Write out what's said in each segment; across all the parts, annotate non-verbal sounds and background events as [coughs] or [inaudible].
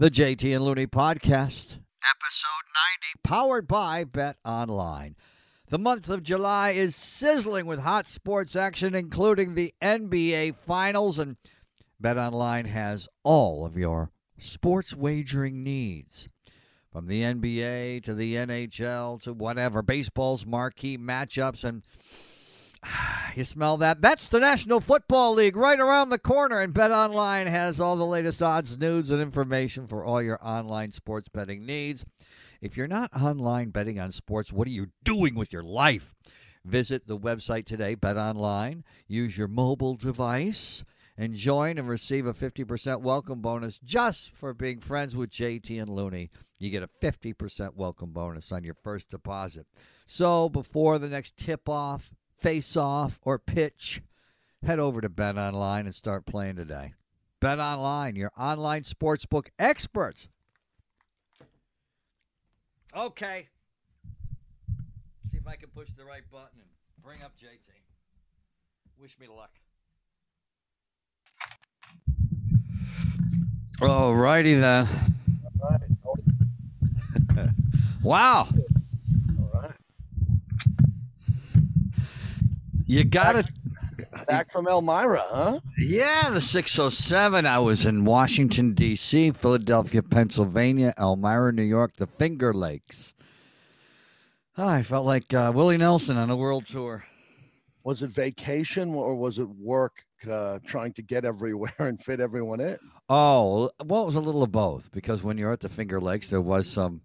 The JT and Looney Podcast, episode 90, powered by Bet Online. The month of July is sizzling with hot sports action, including the NBA Finals, and Bet Online has all of your sports wagering needs. From the NBA to the NHL to whatever, baseball's marquee matchups, and [sighs] you smell that? That's the National Football League right around the corner, and Bet Online has all the latest odds, news, and information for all your online sports betting needs. If you're not online betting on sports, what are you doing with your life? Visit the website today, Bet Online. Use your mobile device and join and receive a 50% welcome bonus just for being friends with JT and Looney. You get a 50% welcome bonus on your first deposit. So before the next tip off, face off, or pitch, head over to Bet Online and start playing today. Bet Online, your online sportsbook experts. Okay. See if I can push the right button and bring up JT. Wish me luck. All righty then. All right. [laughs] Wow. All right. You got it. Back from Elmira, huh? Yeah, the 607. I was in Washington, D.C., Philadelphia, Pennsylvania, Elmira, New York, the Finger Lakes. Oh, I felt like uh, Willie Nelson on a world tour. Was it vacation or was it work uh, trying to get everywhere [laughs] and fit everyone in? Oh, well, it was a little of both because when you're at the Finger Lakes, there was some,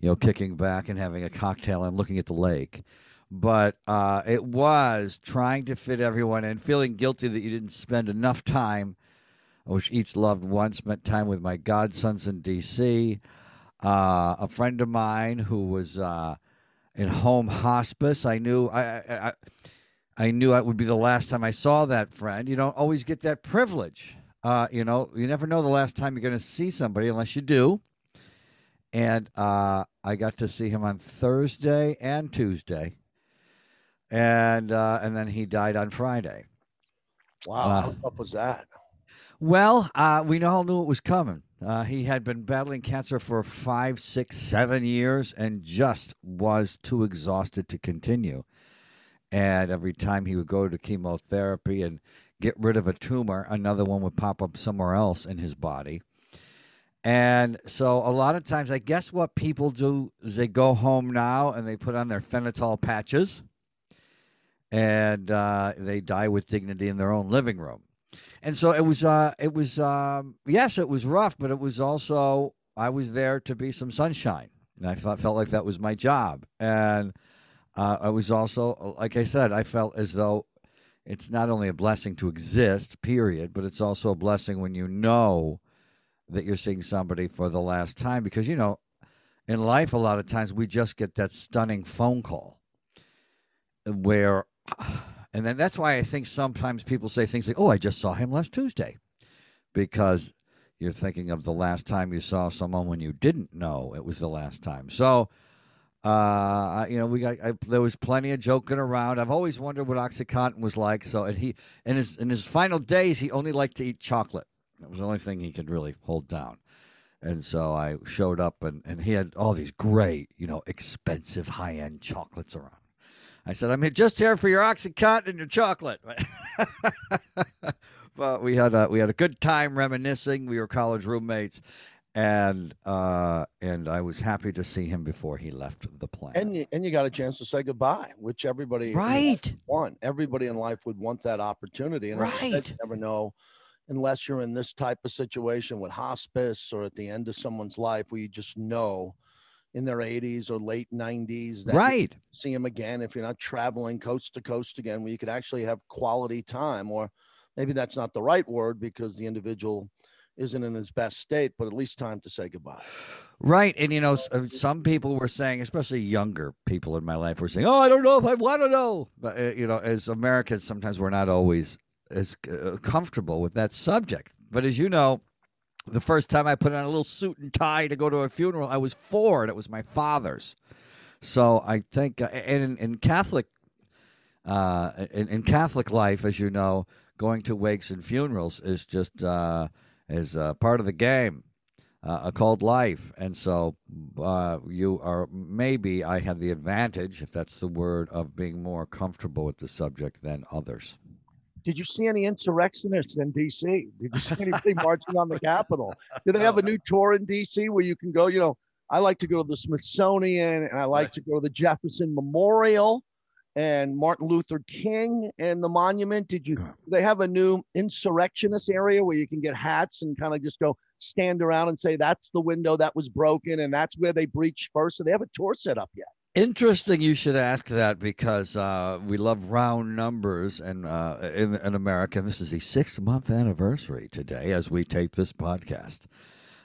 you know, kicking back and having a cocktail and looking at the lake. But uh, it was trying to fit everyone and feeling guilty that you didn't spend enough time. I wish each loved one spent time with my godsons in D.C. Uh, a friend of mine who was uh, in home hospice. I knew I, I, I knew it would be the last time I saw that friend. You don't always get that privilege. Uh, you know, you never know the last time you're going to see somebody unless you do. And uh, I got to see him on Thursday and Tuesday, and uh, and then he died on Friday. Wow, Uh, how tough was that? Well, uh, we all knew it was coming. Uh, he had been battling cancer for five, six, seven years and just was too exhausted to continue. And every time he would go to chemotherapy and get rid of a tumor, another one would pop up somewhere else in his body. And so, a lot of times, I guess what people do is they go home now and they put on their phenol patches and uh, they die with dignity in their own living room. And so it was uh it was um yes it was rough but it was also i was there to be some sunshine. And i felt like that was my job. And uh, i was also like i said i felt as though it's not only a blessing to exist period but it's also a blessing when you know that you're seeing somebody for the last time. Because you know in life a lot of times we just get that stunning phone call where and then that's why I think sometimes people say things like, "Oh, I just saw him last Tuesday," because you're thinking of the last time you saw someone when you didn't know it was the last time. So, uh, you know, we got I, there was plenty of joking around. I've always wondered what OxyContin was like. So, and he in his in his final days, he only liked to eat chocolate. That was the only thing he could really hold down. And so I showed up, and, and he had all these great, you know, expensive high end chocolates around. I said, I'm just here for your Oxycontin and your chocolate. [laughs] but we had a we had a good time reminiscing. We were college roommates, and uh, and I was happy to see him before he left the planet. And you, and you got a chance to say goodbye, which everybody right, want. Everybody in life would want that opportunity. And I Right. you never know unless you're in this type of situation with hospice or at the end of someone's life where you just know in their 80s or late 90s that right, see them again if you're not traveling coast to coast again where you could actually have quality time or maybe that's not the right word because the individual isn't in his best state but at least time to say goodbye right. And you know, uh, some people were saying, especially younger people in my life, were saying, "Oh, I don't know if I want to know." But uh, you know, as Americans, sometimes we're not always as uh, comfortable with that subject. But as you know, the first time I put on a little suit and tie to go to a funeral, I was four, and it was my father's. So I think, uh, and in, in Catholic, uh, in, in Catholic life, as you know, going to wakes and funerals is just uh, is uh, part of the game. uh, called life. And so uh, you are maybe I have the advantage, if that's the word, of being more comfortable with the subject than others. Did you see any insurrectionists in D.C.? Did you see anybody [laughs] marching on the Capitol? Do they have a new tour in D.C. where you can go? You know, I like to go to the Smithsonian and I like to go to the Jefferson Memorial and Martin Luther King and the monument. Did you? They have a new insurrectionist area where you can get hats and kind of just go stand around and say that's the window that was broken and that's where they breached first? So they have a tour set up yet. Interesting, you should ask that because uh, we love round numbers, and uh, in, in America, this is the six month anniversary today as we tape this podcast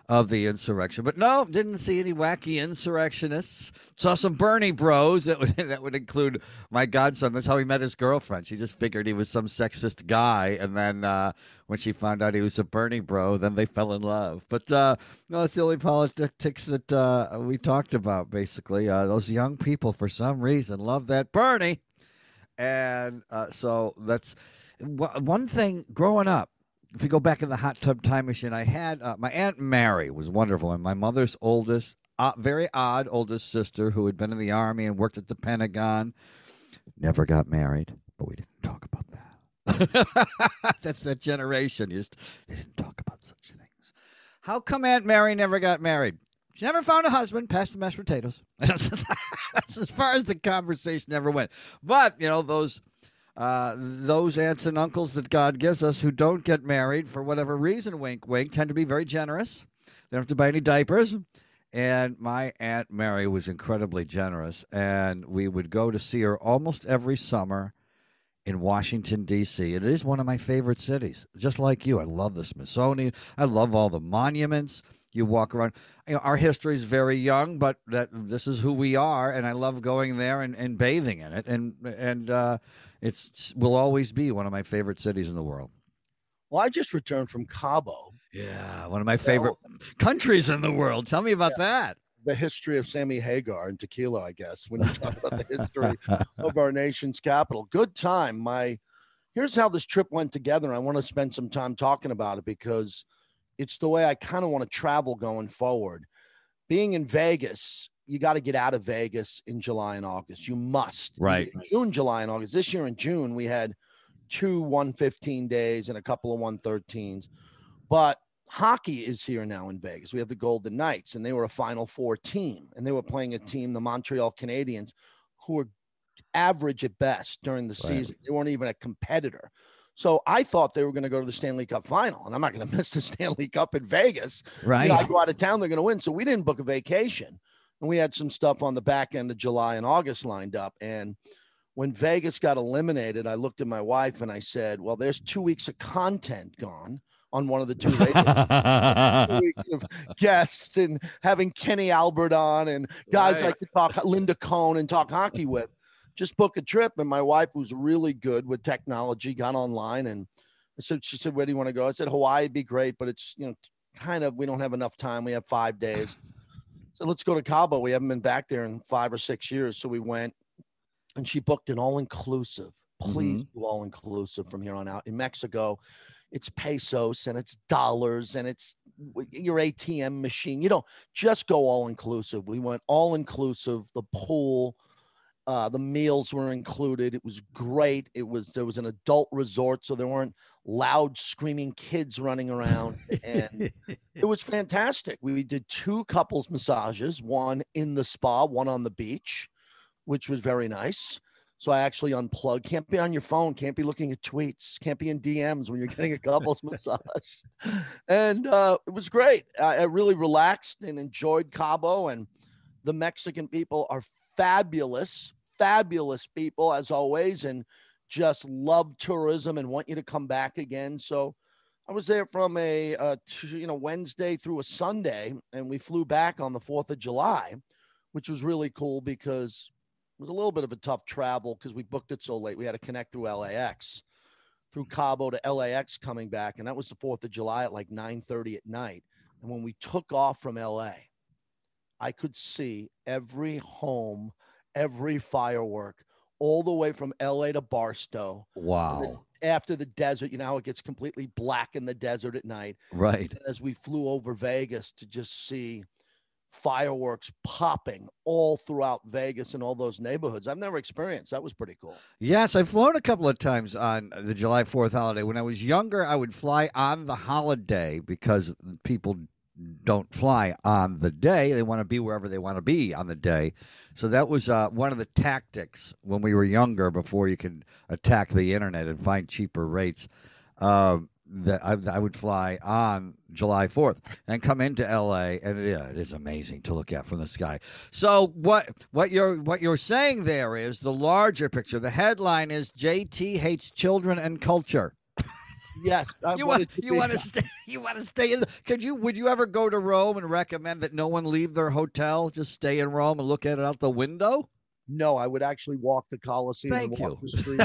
of the insurrection. But no, didn't see any wacky insurrectionists. Saw some Bernie bros that would [laughs] that would include my godson. That's how he met his girlfriend. She just figured he was some sexist guy, and then uh, when she found out he was a Bernie bro, then they fell in love. But uh, no, it's the only politics that uh, we talked about. Basically, uh, those young people for some reason love that Bernie, and uh, so that's one thing. Growing up, if you go back in the hot tub time machine, I had uh, my aunt Mary was wonderful, and my mother's oldest, uh, very odd oldest sister who had been in the army and worked at the Pentagon, never got married, but we didn't talk about that. [laughs] That's that generation. You just they didn't talk about such things. How come Aunt Mary never got married? She never found a husband. Passed the mashed potatoes. [laughs] That's as far as the conversation ever went. But you know those uh, those aunts and uncles that God gives us who don't get married for whatever reason, wink, wink, tend to be very generous. They don't have to buy any diapers. And my Aunt Mary was incredibly generous. And we would go to see her almost every summer in Washington, D.C. It is one of my favorite cities. Just like you, I love the Smithsonian. I love all the monuments. You walk around. You know, our history is very young, but that this is who we are, and I love going there and, and bathing in it. And and uh, it's will always be one of my favorite cities in the world. Well, I just returned from Cabo. Yeah, one of my favorite countries in the world. Tell me about yeah. that. The history of Sammy Hagar and tequila, I guess, when you talk about the history [laughs] of our nation's capital. Good time. My here's how this trip went together. I want to spend some time talking about it because it's the way I kind of want to travel going forward. Being in Vegas, you got to get out of Vegas in July and August. You must. Right. June, July, and August. This year in June, we had two 115 days and a couple of 113s. But hockey is here now in Vegas. We have the Golden Knights, and they were a Final Four team, and they were playing a team, the Montreal Canadiens, who were average at best during the right. season. They weren't even a competitor. So I thought they were going to go to the Stanley Cup final, and I'm not going [laughs] to miss the Stanley Cup in Vegas. Right. You know, I go out of town, they're going to win. So we didn't book a vacation. And we had some stuff on the back end of July and August lined up. And when Vegas got eliminated, I looked at my wife and I said, Well, there's two weeks of content gone on one of the two, [laughs] weeks of guests and having Kenny Albert on and guys right. I could talk Linda Cohn and talk hockey with just book a trip. And my wife, who's really good with technology, got online and I said, she said, where do you want to go? I said, Hawaii would be great, but it's, you know, kind of, we don't have enough time. We have five days. So let's go to Cabo. We haven't been back there in five or six years. So we went and she booked an all inclusive. Please mm-hmm. do all inclusive from here on out. In Mexico, it's pesos and it's dollars and it's your ATM machine. You know, just go all inclusive. We went all inclusive, the pool, uh, the meals were included. It was great. It was there was an adult resort, so there weren't loud screaming kids running around, and it was fantastic. We did two couples massages, one in the spa, one on the beach, which was very nice. So I actually unplugged. Can't be on your phone. Can't be looking at tweets. Can't be in DMs when you're getting a couples [laughs] massage. And uh, it was great. I, I really relaxed and enjoyed Cabo, and the Mexican people are fabulous, fabulous people as always, and just love tourism and want you to come back again. So I was there from a, uh, you know Wednesday through a Sunday, and we flew back on the Fourth of July, which was really cool because it was a little bit of a tough travel because we booked it so late. We had to connect through LAX, through Cabo to LAX coming back, and that was the Fourth of July at like 9:30 at night. And when we took off from LA, I could see every home, every firework, all the way from LA to Barstow. Wow. After the desert, you know how it gets completely black in the desert at night. Right. As we flew over Vegas to just see fireworks popping all throughout Vegas and all those neighborhoods. I've never experienced. That was pretty cool. Yes, I've flown a couple of times on the July 4th holiday. When I was younger, I would fly on the holiday because people don't fly on the day. They want to be wherever they want to be on the day. So that was uh, one of the tactics when we were younger before you could attack the internet and find cheaper rates. Um, that I, I, would fly on July 4th and come into LA and yeah, it is amazing to look at from the sky. So what what you're what you're saying there is the larger picture. The headline is JT hates children and culture. Yes, I you want you want to [laughs] stay. You want to stay in. The, could you? Would you ever go to Rome and recommend that no one leave their hotel? Just stay in Rome and look at it out the window. No, I would actually walk the Colosseum Thank and you. walk the [laughs] street,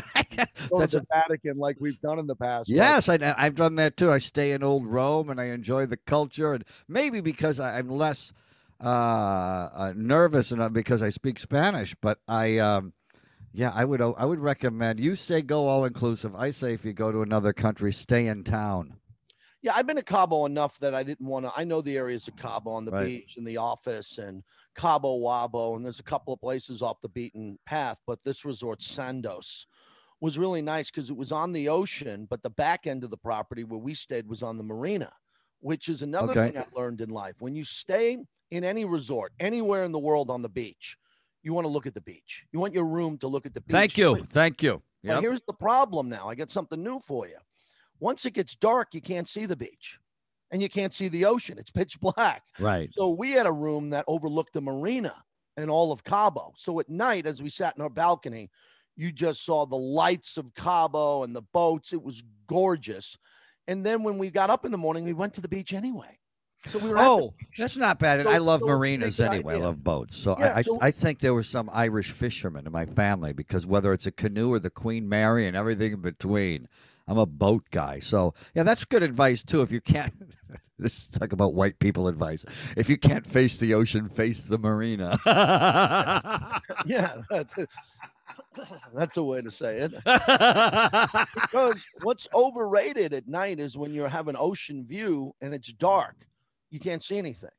go That's the a, Vatican like we've done in the past. Yes, I, I've done that too. I stay in old Rome and I enjoy the culture, and maybe because I, am less uh, uh, nervous and because I speak Spanish, but I. Um, yeah, I would. I would recommend. You say go all inclusive. I say if you go to another country, stay in town. Yeah, I've been to Cabo enough that I didn't want to. I know the areas of Cabo on the right. beach and the office and Cabo Wabo, and there's a couple of places off the beaten path. But this resort, Sandos, was really nice because it was on the ocean, but the back end of the property where we stayed was on the marina, which is another okay. thing I've learned in life. When you stay in any resort, anywhere in the world on the beach, you want to look at the beach. You want your room to look at the beach. Thank you. Thank you. Yep. But here's the problem now. I got something new for you. Once it gets dark, you can't see the beach and you can't see the ocean. It's pitch black. Right. So we had a room that overlooked the marina and all of Cabo. So at night, as we sat in our balcony, you just saw the lights of Cabo and the boats. It was gorgeous. And then when we got up in the morning, we went to the beach anyway. So we were. Oh, that's not bad. So, I love so marinas anyway. Idea. I love boats. So, yeah, I, so I, I think there were some Irish fishermen in my family because whether it's a canoe or the Queen Mary and everything in between, I'm a boat guy. So yeah, that's good advice too. If you can't, [laughs] this is talk about white people advice. If you can't face the ocean, face the marina. [laughs] yeah, that's [coughs] that's a way to say it. [laughs] because what's overrated at night is when you have an ocean view and it's dark, you can't see anything.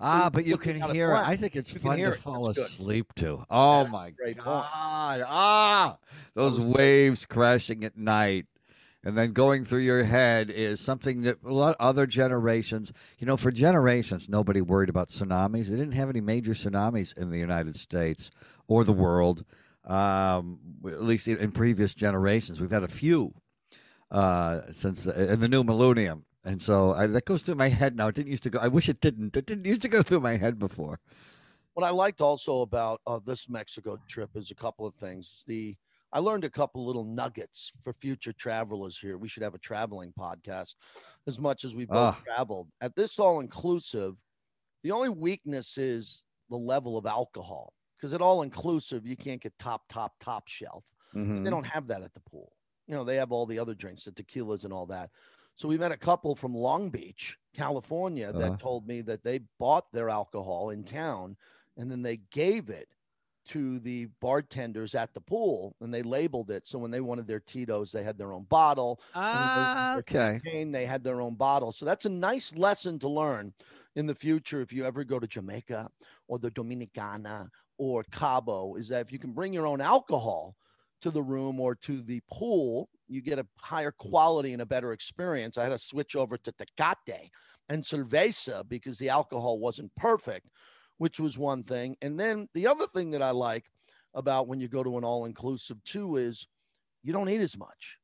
Ah, but you can hear it. I think it's you fun to fall asleep to. Oh my god! Ah, those waves crashing at night and then going through your head is something that a lot of other generations, you know, for generations, nobody worried about tsunamis. They didn't have any major tsunamis in the United States or the world, um, at least in previous generations. We've had a few uh, since the, in the new millennium. And so I, that goes through my head now. It didn't used to go. I wish it didn't. It didn't used to go [laughs] through my head before. What I liked also about uh, this Mexico trip is a couple of things. The I learned a couple little nuggets for future travelers here. We should have a traveling podcast as much as we both uh. traveled. At this all inclusive, the only weakness is the level of alcohol because at all inclusive, you can't get top, top, top shelf. Mm-hmm. They don't have that at the pool. You know, they have all the other drinks, the tequilas and all that. So we met a couple from Long Beach, California, that uh told me that they bought their alcohol in town and then they gave it to the bartenders at the pool and they labeled it. So when they wanted their Tito's, they had their own bottle. Ah, okay. They had their own bottle. So that's a nice lesson to learn in the future if you ever go to Jamaica or the Dominicana or Cabo, is that if you can bring your own alcohol to the room or to the pool, you get a higher quality and a better experience. I had to switch over to Tecate and Cerveza because the alcohol wasn't perfect which was one thing. And then the other thing that I like about when you go to an all inclusive too is you don't eat as much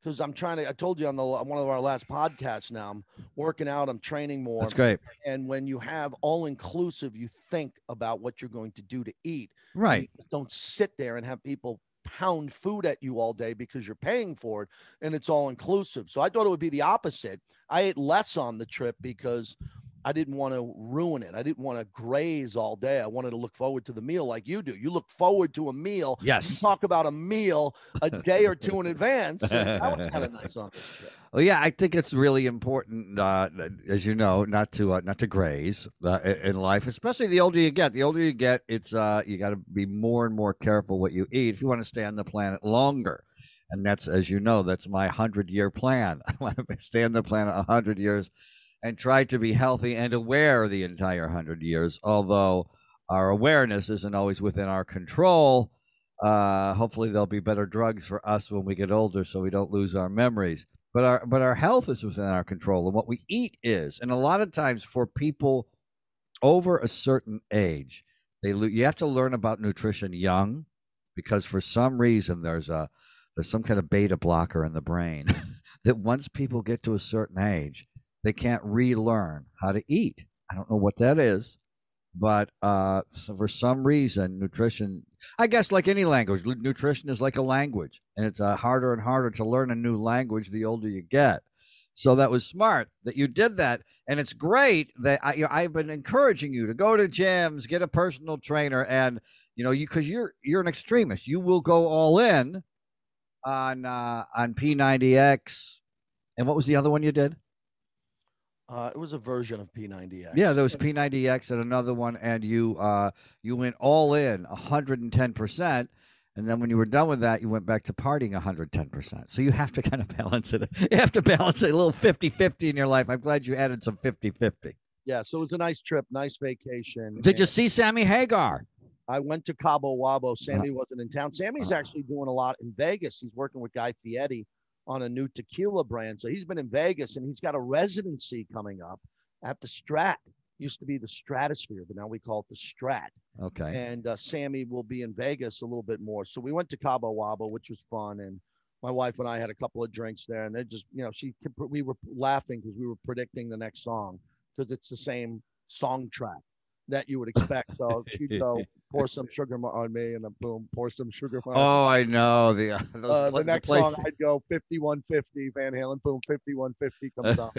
because I'm trying to. I told you on the one of our last podcasts. Now I'm working out. I'm training more. That's great. And when you have all inclusive, you think about what you're going to do to eat. Right. don't sit there and have people pound food at you all day because you're paying for it and it's all inclusive. So I thought it would be the opposite. I ate less on the trip because I didn't want to ruin it. I didn't want to graze all day. I wanted to look forward to the meal like you do. You look forward to a meal. Yes. You talk about a meal a day or two in advance. [laughs] that was kind of nice on this trip. Well, yeah, I think it's really important, uh, as you know, not to uh, not to graze uh, in life, especially the older you get. The older you get, it's uh, you got to be more and more careful what you eat if you want to stay on the planet longer. And that's, as you know, that's my hundred year plan. [laughs] I want to stay on the planet hundred years and try to be healthy and aware the entire hundred years. Although our awareness isn't always within our control. Uh, hopefully, there'll be better drugs for us when we get older, so we don't lose our memories but our but our health is within our control and what we eat is and a lot of times for people over a certain age they you have to learn about nutrition young because for some reason there's a there's some kind of beta blocker in the brain [laughs] that once people get to a certain age they can't relearn how to eat i don't know what that is but uh, so for some reason, nutrition, I guess, like any language, nutrition is like a language, and it's uh, harder and harder to learn a new language the older you get. So that was smart that you did that, and it's great that I, you know, I've been encouraging you to go to gyms, get a personal trainer, and you know, you because you're you're an extremist, you will go all in on uh, on P90X, and what was the other one you did? Uh, it was a version of P90X. Yeah, there was P90X and another one, and you uh, you went all in 110 percent, and then when you were done with that, you went back to partying 110 percent. So you have to kind of balance it. [laughs] You have to balance a little 50-50 in your life. I'm glad you added some 50-50. Yeah, so it was a nice trip, nice vacation. Did you see Sammy Hagar? I went to Cabo Wabo. Sammy uh, wasn't in town. Sammy's uh, actually doing a lot in Vegas. He's working with Guy Fieri on a new tequila brand. So he's been in Vegas and he's got a residency coming up at the Strat. Used to be the Stratosphere, but now we call it the Strat. Okay. And uh, Sammy will be in Vegas a little bit more. So we went to Cabo Wabo, which was fun. And my wife and I had a couple of drinks there, and they just, you know, she we were laughing because we were predicting the next song because it's the same song track that you would expect. So [laughs] go pour some sugar on me, and then boom, pour some sugar. On oh, I know the uh, [laughs] uh, the next song I'd go 5150 Van Halen, boom, 5150 comes [laughs] on.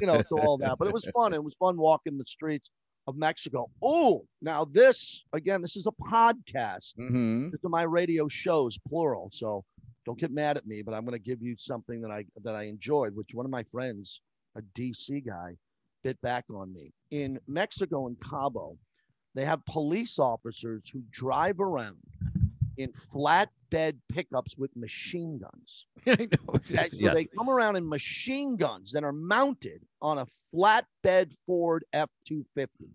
you know, so all that, but it was fun. It was fun walking the streets of Mexico. Oh, now this again, this is a podcast. Mm-hmm. These are my radio shows, plural. So don't get mad at me, but I'm going to give you something that I that I enjoyed, which one of my friends, a DC guy, bit back on me. In Mexico and Cabo, they have police officers who drive around in flatbed pickups with machine guns. [laughs] I know. Okay, so yes. they come around in machine guns that are mounted on a flatbed Ford F 250.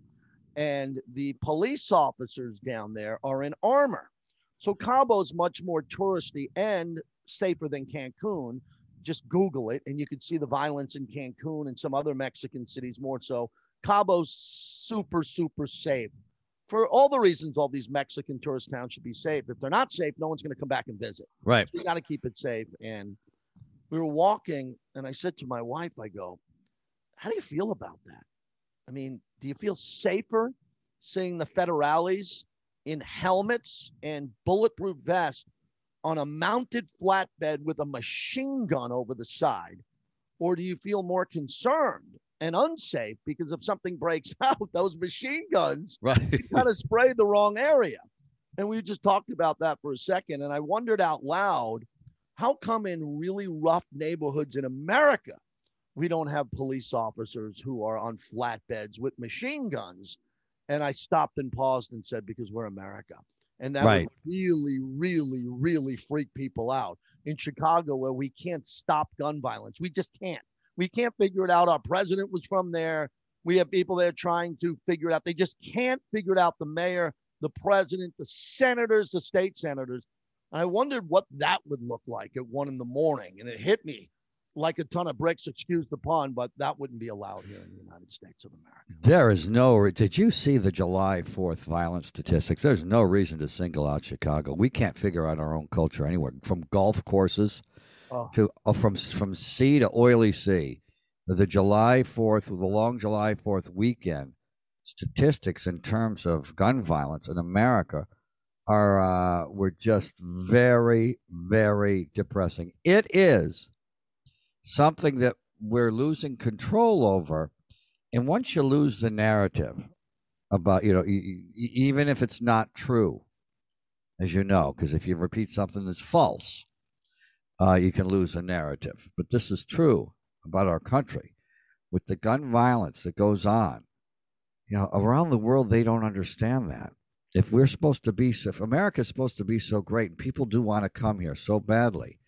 And the police officers down there are in armor. So Cabo is much more touristy and safer than Cancun just Google it and you can see the violence in Cancun and some other Mexican cities more so. Cabo's super, super safe for all the reasons all these Mexican tourist towns should be safe. If they're not safe, no one's going to come back and visit. Right. So you got to keep it safe. And we were walking, and I said to my wife, I go, How do you feel about that? I mean, do you feel safer seeing the federales in helmets and bulletproof vests on a mounted flatbed with a machine gun over the side? Or do you feel more concerned and unsafe because if something breaks [laughs] out, those machine guns [laughs] right. kind of spray the wrong area? And we just talked about that for a second. And I wondered out loud how come in really rough neighborhoods in America, we don't have police officers who are on flatbeds with machine guns? And I stopped and paused and said, because we're America. And that right. would really, really, really freak people out. In Chicago, where we can't stop gun violence, we just can't. We can't figure it out. Our president was from there. We have people there trying to figure it out. They just can't figure it out. The mayor, the president, the senators, the state senators. I wondered what that would look like at one in the morning. And it hit me like a ton of bricks, excuse the pun, but that wouldn't be allowed here in the United States of America. There is no. Did you see the July 4th violence statistics? There's no reason to single out Chicago. We can't figure out our own culture anywhere, from golf courses oh. to oh, from from sea to oily sea. The July 4th, the long July 4th weekend, statistics in terms of gun violence in America are uh, were just very, very depressing. It is something that we're losing control over. And once you lose the narrative about, you know, even if it's not true, as you know, because if you repeat something that's false, uh, you can lose a narrative. But this is true. about our country with the gun violence that goes on. You know, around the world, they don't understand that. If we're supposed to be, if America's supposed to be so great, and people do want to come here so badly,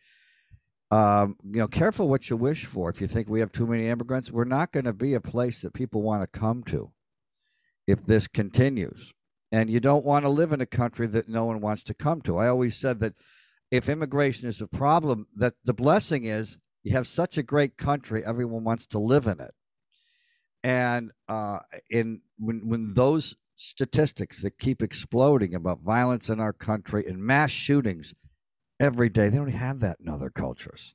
um, you know, careful what you wish for. If you think we have too many immigrants, we're not going to be a place that people want to come to if this continues. And you don't want to live in a country that no one wants to come to. I always said that if immigration is a problem, that the blessing is you have such a great country, everyone wants to live in it. And uh, in when when those statistics that keep exploding about violence in our country and mass shootings every day, they don't have that in other cultures.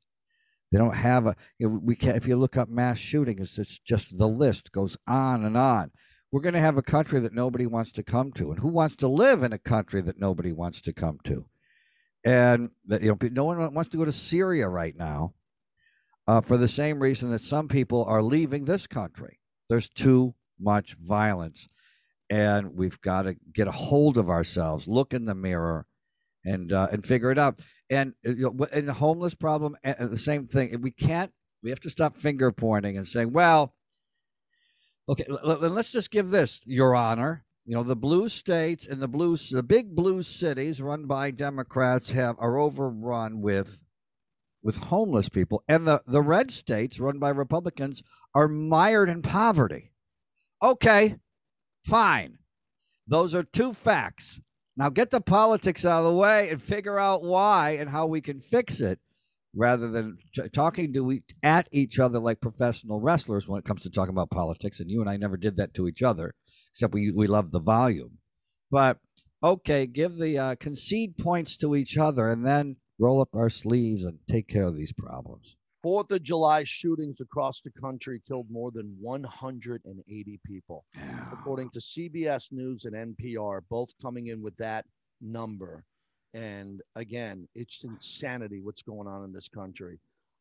They don't have a. You know, we can if you look up mass shootings, it's just the list goes on and on. We're going to have a country that nobody wants to come to, and who wants to live in a country that nobody wants to come to? And that you know, no one wants to go to Syria right now uh, for the same reason that some people are leaving this country. There's too much violence, and we've got to get a hold of ourselves, look in the mirror, and uh, and figure it out. And uh, you know, in the homeless problem, and the same thing. We can't. We have to stop finger pointing and saying, "Well, okay, let's just give this, Your Honor." You know, the blue states and the blue, the big blue cities run by Democrats have are overrun with with homeless people, and the, the red states run by Republicans are mired in poverty. Okay, fine. Those are two facts. Now get the politics out of the way and figure out why and how we can fix it rather than t- talking to we, at each other like professional wrestlers when it comes to talking about politics. And you and I never did that to each other, except we, we love the volume. But okay, give the uh, concede points to each other and then roll up our sleeves and take care of these problems. Fourth of July shootings across the country killed more than 180 people, yeah. according to CBS News and NPR, both coming in with that number. And again, it's insanity what's going on in this country.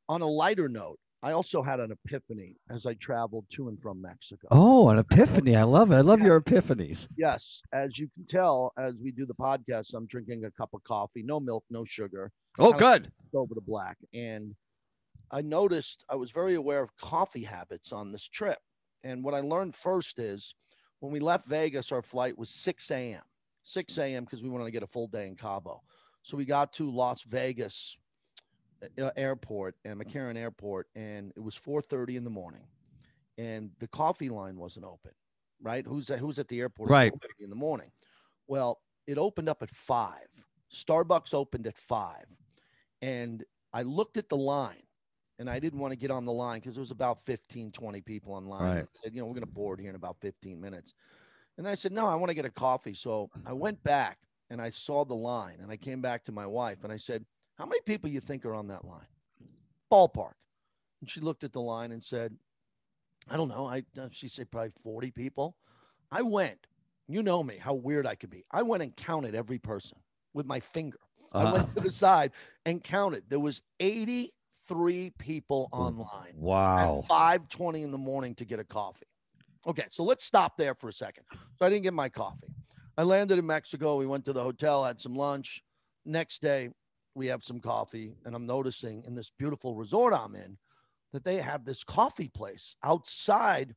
On a lighter note, I also had an epiphany as I traveled to and from Mexico. Oh, an epiphany. I love it. I love yeah. your epiphanies. Yes. As you can tell, as we do the podcast, I'm drinking a cup of coffee, no milk, no sugar. Oh, good. Over to black. And I noticed I was very aware of coffee habits on this trip. And what I learned first is when we left Vegas, our flight was 6 a.m. 6 a.m. because we wanted to get a full day in Cabo. So we got to Las Vegas uh, airport and McCarran Airport, and it was 4:30 in the morning, and the coffee line wasn't open. Right? Who's at, who's at the airport? Right. In the morning. Well, it opened up at five. Starbucks opened at five, and I looked at the line, and I didn't want to get on the line because there was about 15, 20 people online. Right. I said, you know, we're going to board here in about 15 minutes. And I said, no, I want to get a coffee. So I went back and I saw the line, and I came back to my wife and I said, how many people you think are on that line? Ballpark. And she looked at the line and said, I don't know. I uh, she said probably 40 people. I went, you know me, how weird I could be. I went and counted every person with my finger. Uh-huh. I went uh-huh. to the side and counted. There was 83 people online. Wow. 5:20 in the morning to get a coffee. Okay, so let's stop there for a second. So I didn't get my coffee. I landed in Mexico. We went to the hotel, had some lunch. Next day, we have some coffee, and I'm noticing in this beautiful resort I'm in that they have this coffee place outside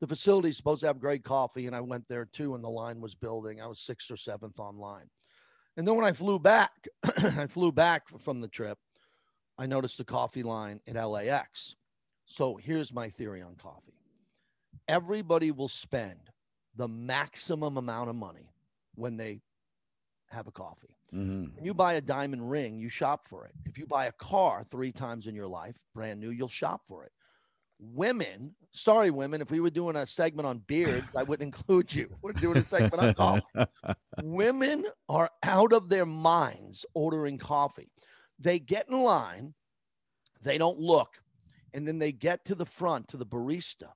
the facility is supposed to have great coffee and i went there too and the line was building i was sixth or seventh online and then when i flew back [clears throat] i flew back from the trip i noticed the coffee line at lax so here's my theory on coffee everybody will spend the maximum amount of money when they have a coffee Mm-hmm. When you buy a diamond ring, you shop for it. If you buy a car three times in your life, brand new, you'll shop for it. Women, sorry, women, if we were doing a segment on beards, I wouldn't [laughs] include you. We're doing a segment on coffee. [laughs] women are out of their minds ordering coffee. They get in line, they don't look, and then they get to the front to the barista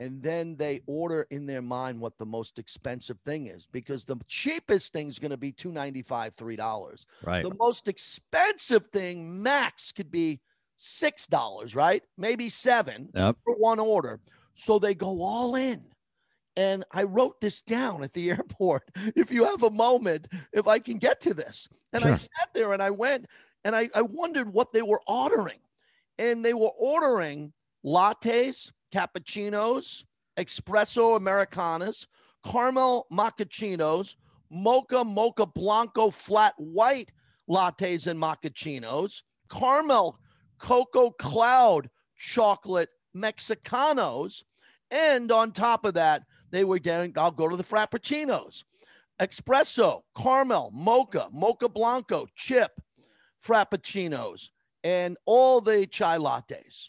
and then they order in their mind what the most expensive thing is because the cheapest thing is going to be 295 $3 right the most expensive thing max could be $6 right maybe 7 yep. for one order so they go all in and I wrote this down at the [laughs] airport. If you have a moment, if I can get to this. And sure. I sat there and I went and I, I wondered what they were ordering. And they were ordering lattes, cappuccinos, espresso americanas, caramel macchiatos, mocha mocha blanco flat white lattes and macchiatos, caramel cocoa cloud chocolate mexicanos, and on top of that, they were getting, I'll go to the frappuccinos, espresso, caramel, mocha, mocha blanco, chip, frappuccinos, and all the chai lattes.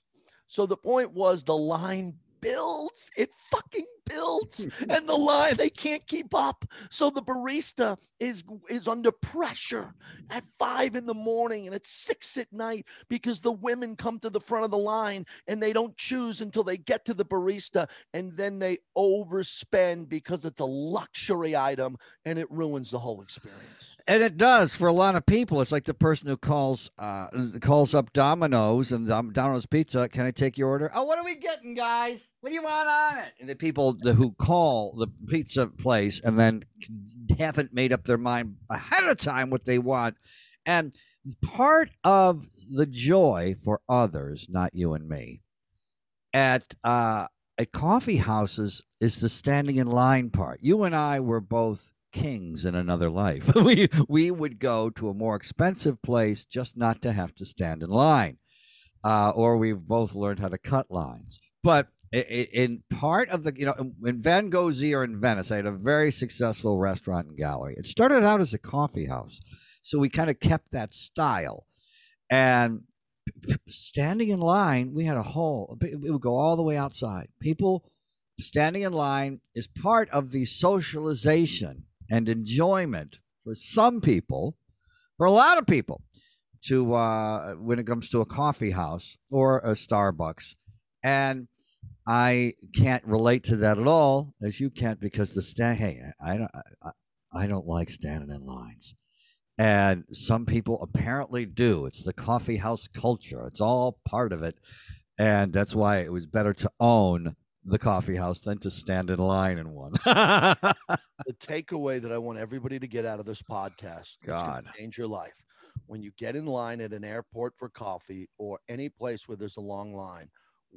So the point was the line builds. It fucking builds, [laughs] and the line they can't keep up. So the barista is is under pressure at five in the morning and at six at night because the women come to the front of the line and they don't choose until they get to the barista, and then they overspend because it's a luxury item and it ruins the whole experience and it does for a lot of people. It's like the person who calls uh, calls up Domino's and um, Domino's Pizza. Can I take your order? Oh, what are we getting, guys? What do you want on it? And the people the, who call the pizza place and then haven't made up their mind ahead of time what they want, and part of the joy for others, not you and me, at uh, at coffee houses is the standing in line part. You and I were both kings in another life. [laughs] we we would go to a more expensive place just not to have to stand in line, uh, or we've both learned how to cut lines. But in part of the you know in Van Gogh's Ear in Venice, I had a very successful restaurant and gallery. It started out as a coffee house, so we kind of kept that style, and standing in line, we had a whole. It would go all the way outside. People standing in line is part of the socialization and enjoyment for some people, for a lot of people, to uh, when it comes to a coffee house or a Starbucks, and I can't relate to that at all, as you can't, because the stand. Hey, I don't, I, I don't like standing in lines, and some people apparently do. It's the coffee house culture. It's all part of it, and that's why it was better to own the coffee house than to stand in line in one. [laughs] the takeaway that I want everybody to get out of this podcast, God, change your life. When you get in line at an airport for coffee or any place where there's a long line,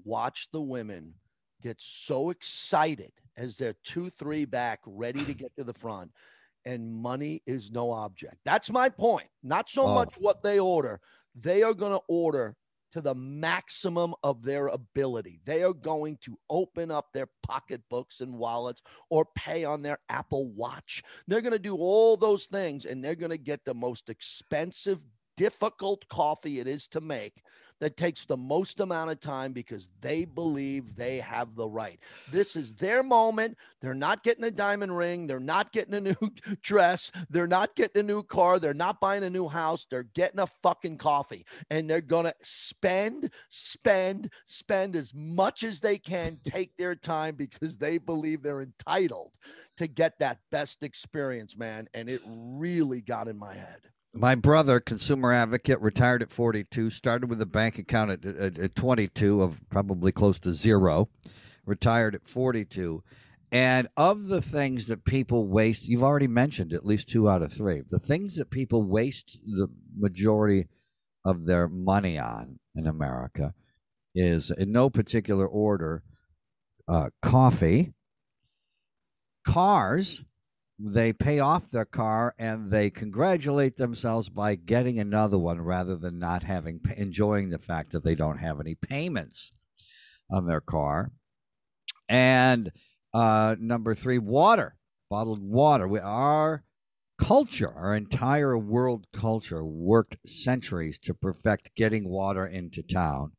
watch the women get so excited as they're two, three back, ready to get to the front. And money is no object. That's my point. Not so oh. much what they order. They are going to order to the maximum of their ability. They are going to open up their pocketbooks and wallets or pay on their Apple Watch. They're going to do all those things and they're going to get the most expensive, difficult coffee it is to make that takes the most amount of time because they believe they have the right. This is their moment. They're not getting a diamond ring. They're not getting a new [laughs] dress. They're not getting a new car. They're not buying a new house. They're getting a fucking coffee and they're going to spend, spend, spend as much as they can, take their time because they believe they're entitled to get that best experience, man. And it really got in my head. My brother, consumer advocate, retired at 42, started with a bank account at, at, at 22 of probably close to zero, retired at 42. And of the things that people waste, you've already mentioned at least two out of three. The things that people waste the majority of their money on in America is, in no particular order, uh, coffee, cars, they pay off their car and they congratulate themselves by getting another one rather than not having enjoying the fact that they don't have any payments on their car. And uh, number three water bottled water. We, our culture our entire world culture worked centuries to perfect getting water into town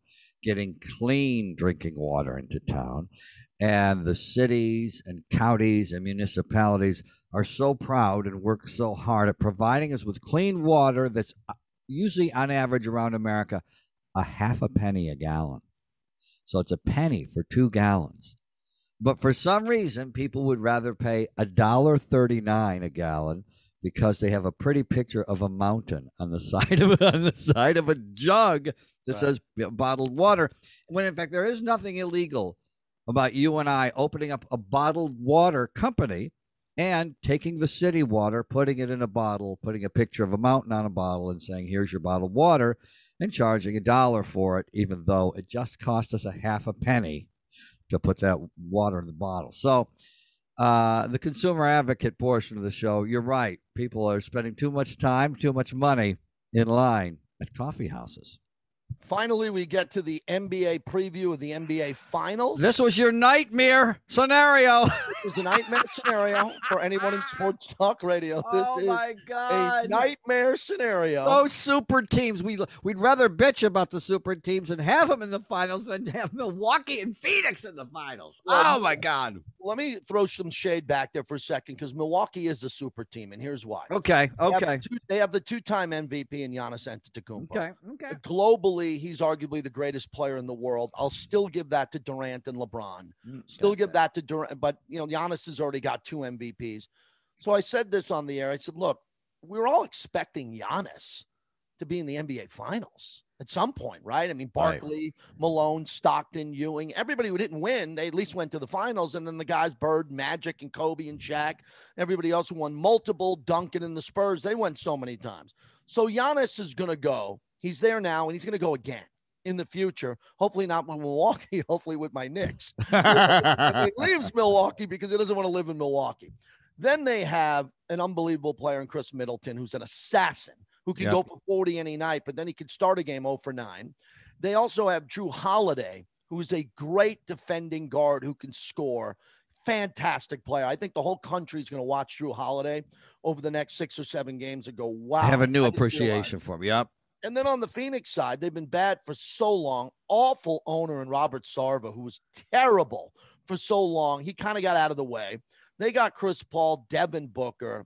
getting clean drinking water into town. And the cities and counties and municipalities are so proud and work so hard at providing us with clean water that's uh, usually on average around America a half a penny a gallon. So it's a penny for two gallons. But for some reason, people would rather pay a dollar thirty-nine a gallon because they have a pretty picture of a mountain on the [laughs] side of on the side of a jug that right. says bottled water. When in fact there is nothing illegal about you and I opening up a bottled water company and taking the city water, putting it in a bottle, putting a picture of a mountain on a bottle, and saying, "Here's your bottled water." and charging a dollar for it, even though it just cost us a half a penny to put that water in the bottle. So, uh, the consumer advocate portion of the show, you're right. People are spending too much time, too much money in line at coffee houses. Finally, we get to the NBA preview of the NBA Finals. This was your nightmare scenario. [laughs] is a nightmare scenario for anyone in sports talk radio. Oh this oh is my god! a nightmare scenario. Those super teams. We we'd rather bitch about the super teams and have them in the finals than have Milwaukee and Phoenix in the finals. Well, oh my god! Let me throw some shade back there for a second because Milwaukee is a super team, and here's why. Okay, They have okay, the two- They have the two-time MVP in Giannis Antetokounmpo. okay, okay. Globally, he's arguably the greatest player in the world. I'll still give that to Durant and LeBron. Mm, still give that to Durant, but you know, Giannis has already got two MVPs. So I said this on the air. I said, look, we're all expecting Giannis to be in the NBA finals at some point, right? I mean, Right. Barkley, Malone, Stockton, Ewing, everybody who didn't win, they at least went to the finals. And then the guys, Bird, Magic, and Kobe and Shaq, everybody else who won multiple, Duncan and the Spurs, they went so many times. So Giannis is going to go. He's there now, and he's going to go again in the future. Hopefully not with Milwaukee. [laughs] Hopefully with my Knicks. [laughs] He leaves Milwaukee because he doesn't want to live in Milwaukee. Then they have an unbelievable player in Khris Middleton, who's an assassin who can Yep. go for 40 any night, but then he can start a game 0 for 9. They also have Jrue Holiday, who is a great defending guard who can score. Fantastic player. I think the whole country is going to watch Jrue Holiday over the next six or seven games and go, wow. I have a new appreciation for him. Yep. And then on the Phoenix side, they've been bad for so long. Awful owner in Robert Sarver, who was terrible for so long. He kind of got out of the way. They got Chris Paul, Devin Booker,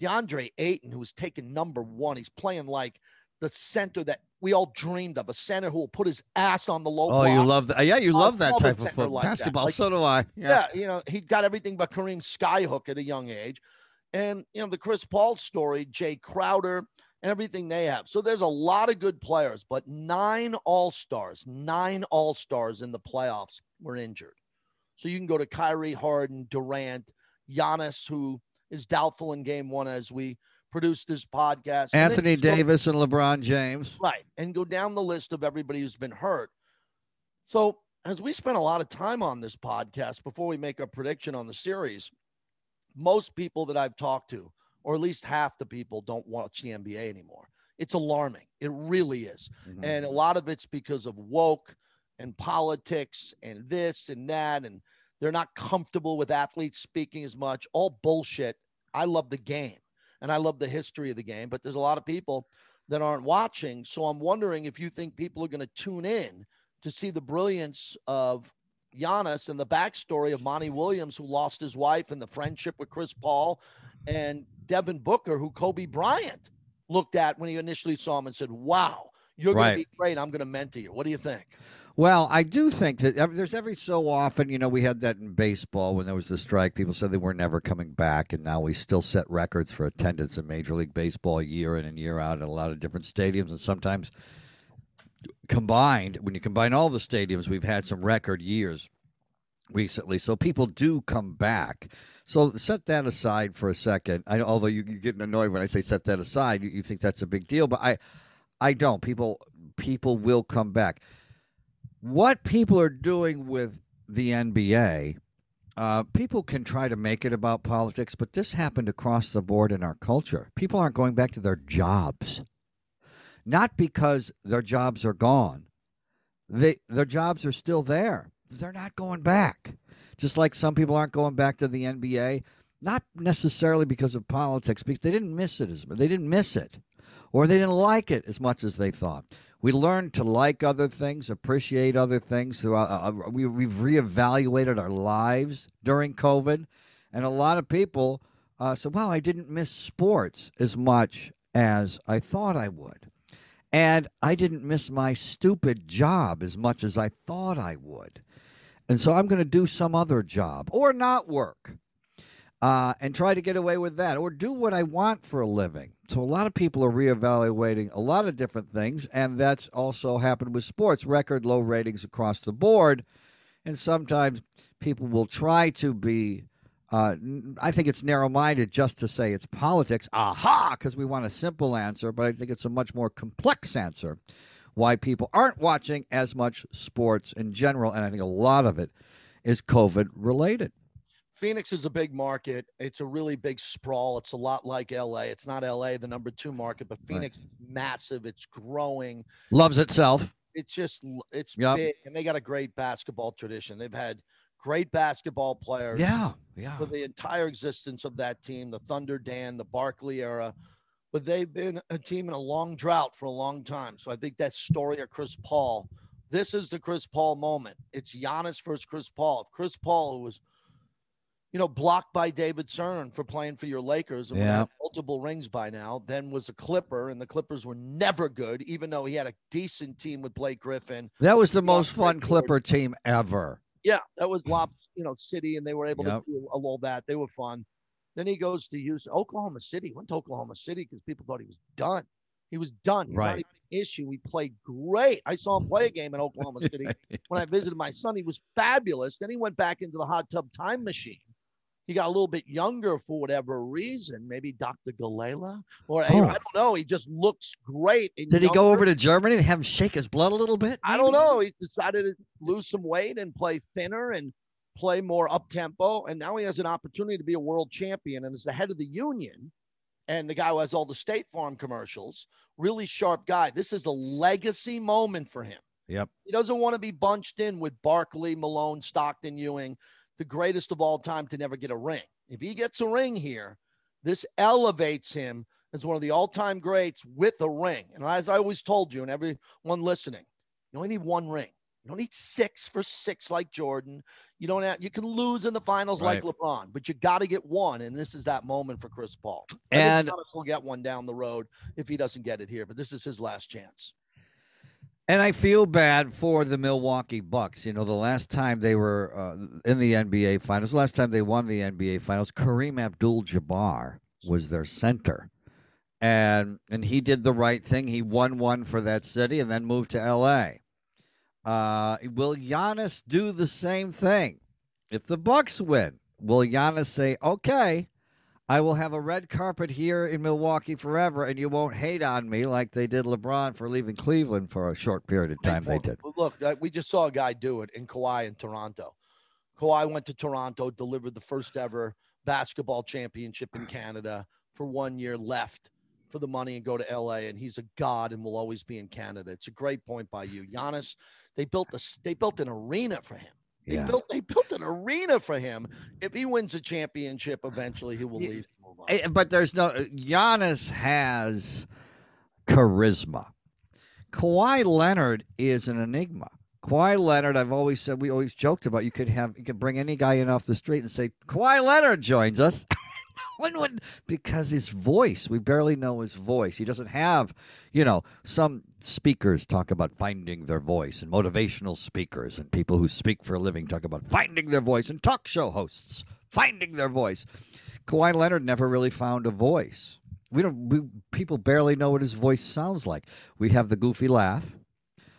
DeAndre Ayton, who was taken number one. He's playing like the center that we all dreamed of, a center who will put his ass on the low Oh, you love that? Yeah, you love that type of football. like basketball. Like- so do I. Yeah. you know, he got everything but Kareem Skyhook at a young age. And, you know, the Chris Paul story, Jae Crowder, and everything they have. So there's a lot of good players, but nine All Stars, nine All Stars in the playoffs were injured. So you can go to Kyrie Harden, Durant, Giannis, who is doubtful in game one as we produce this podcast. And then Anthony go- Davis and LeBron James. Right. And go down the list of everybody who's been hurt. So, as we spent a lot of time on this podcast before we make a prediction on the series, most people that I've talked to, or at least half the people, don't watch the NBA anymore. It's alarming. It really is. Mhm. And a lot of it's because of woke and politics and this and that. And they're not comfortable with athletes speaking as much. All bullshit. I love the game and I love the history of the game, but there's a lot of people that aren't watching. So I'm wondering if you think people are going to tune in to see the brilliance of Giannis and the backstory of Monty Williams, who lost his wife, and the friendship with Chris Paul and Devin Booker, who Kobe Bryant looked at when he initially saw him and said, Wow, you're going to be great. I'm going to mentor you. What do you think? Well, I do think that there's every so often, you know, we had that in baseball when there was the strike. People said they were never coming back, and now we still set records for attendance in Major League Baseball year in and year out at a lot of different stadiums. And sometimes combined, when you combine all the stadiums, we've had some record years recently. So people do come back. So set that aside for a second. I, although you, you're getting annoyed when I say set that aside, you, you think that's a big deal, but I, I don't. People, people will come back what people are doing with the NBA, uh, people can try to make it about politics, but this happened across the board in our culture. People aren't going back to their jobs, not because their jobs are gone. They, their jobs are still there. They're not going back. Just like some people aren't going back to the NBA, not necessarily because of politics, because they didn't miss it as much. they didn't miss it, or they didn't like it as much as they thought. We learned to like other things, appreciate other things. Throughout, uh, we, we've reevaluated our lives during COVID, and a lot of people uh, said, "Well, I didn't miss sports as much as I thought I would, and I didn't miss my stupid job as much as I thought I would." And so I'm going to do some other job or not work uh, and try to get away with that or do what I want for a living. So a lot of people are reevaluating a lot of different things, and that's also happened with sports. Record low ratings across the board, and sometimes people will try to be. Uh, I think it's narrow-minded just to say it's politics. Aha! Because we want a simple answer, but I think it's a much more complex answer why people aren't watching as much sports in general. And I think a lot of it is COVID related. Phoenix is a big market. It's a really big sprawl. It's a lot like LA. It's not LA, the number two market, but Phoenix right. massive. It's growing. Loves itself. It's just it's yep. big, and they got a great basketball tradition. They've had great basketball players. Yeah, yeah. For the entire existence of that team, the Thunder Dan, the Barkley era, but they've been a team in a long drought for a long time. So I think that story of Chris Paul. This is the Chris Paul moment. It's Giannis versus Chris Paul. If Chris Paul, who was you know, blocked by David Stern for playing for your Lakers and yeah. multiple rings by now, then was a Clipper, and the Clippers were never good, even though he had a decent team with Blake Griffin. That was the most fun Clipper team ever. Yeah, that was Lob, you know, City, and they were able yep. to do all that. They were fun. Then he goes to use Oklahoma City. Went to Oklahoma City because people thought he was done. He was done. He right. issue. He played great. I saw him play a game in Oklahoma [laughs] City when I visited my son. He was fabulous. Then he went back into the hot tub time machine he got a little bit younger for whatever reason. Maybe Dr. Galala, or oh. I don't know. He just looks great. Did younger. he go over to Germany and have him shake his blood a little bit? Maybe? I don't know. He decided to lose some weight and play thinner and play more up tempo. And now he has an opportunity to be a world champion and is the head of the union. And the guy who has all the State Farm commercials, really sharp guy. This is a legacy moment for him. Yep. He doesn't want to be bunched in with Barkley, Malone, Stockton, Ewing the greatest of all time to never get a ring. If he gets a ring here, this elevates him as one of the all time greats with a ring. And as I always told you, and everyone listening, you only need one ring. You don't need six for six like Jordan. You don't have, you can lose in the finals right. like LeBron, but you got to get one. And this is that moment for Chris Paul. And we'll get one down the road if he doesn't get it here, but this is his last chance. And I feel bad for the Milwaukee Bucks. You know, the last time they were uh, in the NBA Finals, the last time they won the NBA Finals, Kareem Abdul-Jabbar was their center, and and he did the right thing. He won one for that city, and then moved to L.A. Uh, will Giannis do the same thing? If the Bucks win, will Giannis say, "Okay, I will have a red carpet here in Milwaukee forever, and you won't hate on me like they did LeBron for leaving Cleveland for a short period of time. They did. Look, we just saw a guy do it in Kawhi in Toronto. Kawhi went to Toronto, delivered the first ever basketball championship in Canada for one year left for the money and go to LA and he's a god and will always be in Canada. It's a great point by you. Giannis, they built this they built an arena for him. They yeah. built they built an arena for him. If he wins a championship, eventually he will yeah. leave. Eh, but there's no Giannis has charisma. Kawhi Leonard is an enigma. Kawhi Leonard, I've always said we always joked about. You could have you could bring any guy in off the street and say Kawhi Leonard joins us. [laughs] [laughs] when would because his voice we barely know his voice. He doesn't have you know some speakers talk about finding their voice and motivational speakers and people who speak for a living talk about finding their voice and talk show hosts finding their voice. Kawhi Leonard never really found a voice. We don't we, people barely know what his voice sounds like. We have the goofy laugh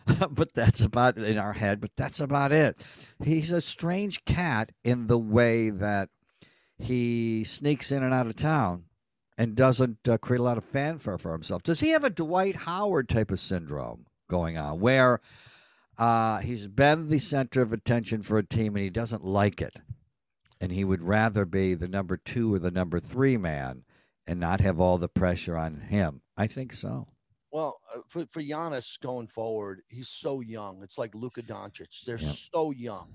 [laughs] but that's about in our head but that's about it. He's a strange cat in the way that he sneaks in and out of town and doesn't uh, create a lot of fanfare for himself. Does he have a Dwight Howard type of syndrome going on where uh, he's been the center of attention for a team and he doesn't like it? And he would rather be the number two or the number three man and not have all the pressure on him. I think so. Well, uh, for, for Giannis going forward, he's so young. It's like Luka Doncic. They're so young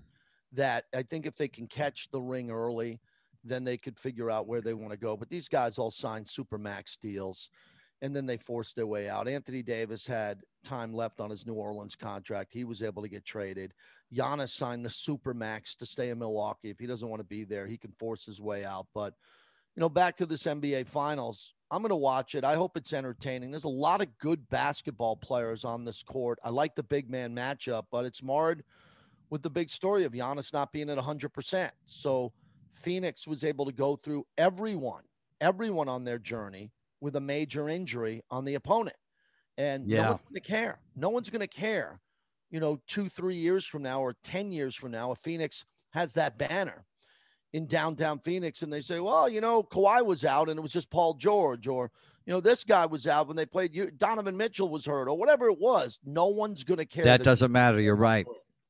that I think if they can catch the ring early, then they could figure out where they want to go. But these guys all signed super max deals and then they forced their way out. Anthony Davis had time left on his New Orleans contract. He was able to get traded. Giannis signed the super max to stay in Milwaukee. If he doesn't want to be there, he can force his way out. But you know, back to this NBA Finals. I'm going to watch it. I hope it's entertaining. There's a lot of good basketball players on this court. I like the big man matchup, but it's marred with the big story of Giannis not being at 100%. So Phoenix was able to go through everyone, everyone on their journey with a major injury on the opponent. And yeah. no one's going to care. No one's going to care, you know, two, three years from now or 10 years from now if Phoenix has that banner. in downtown Phoenix and they say, well, you know, Kawhi was out and it was just Paul George, or, you know, this guy was out when they played, you, Donovan Mitchell was hurt, or whatever it was. No one's going to care. That, that doesn't matter. You're right.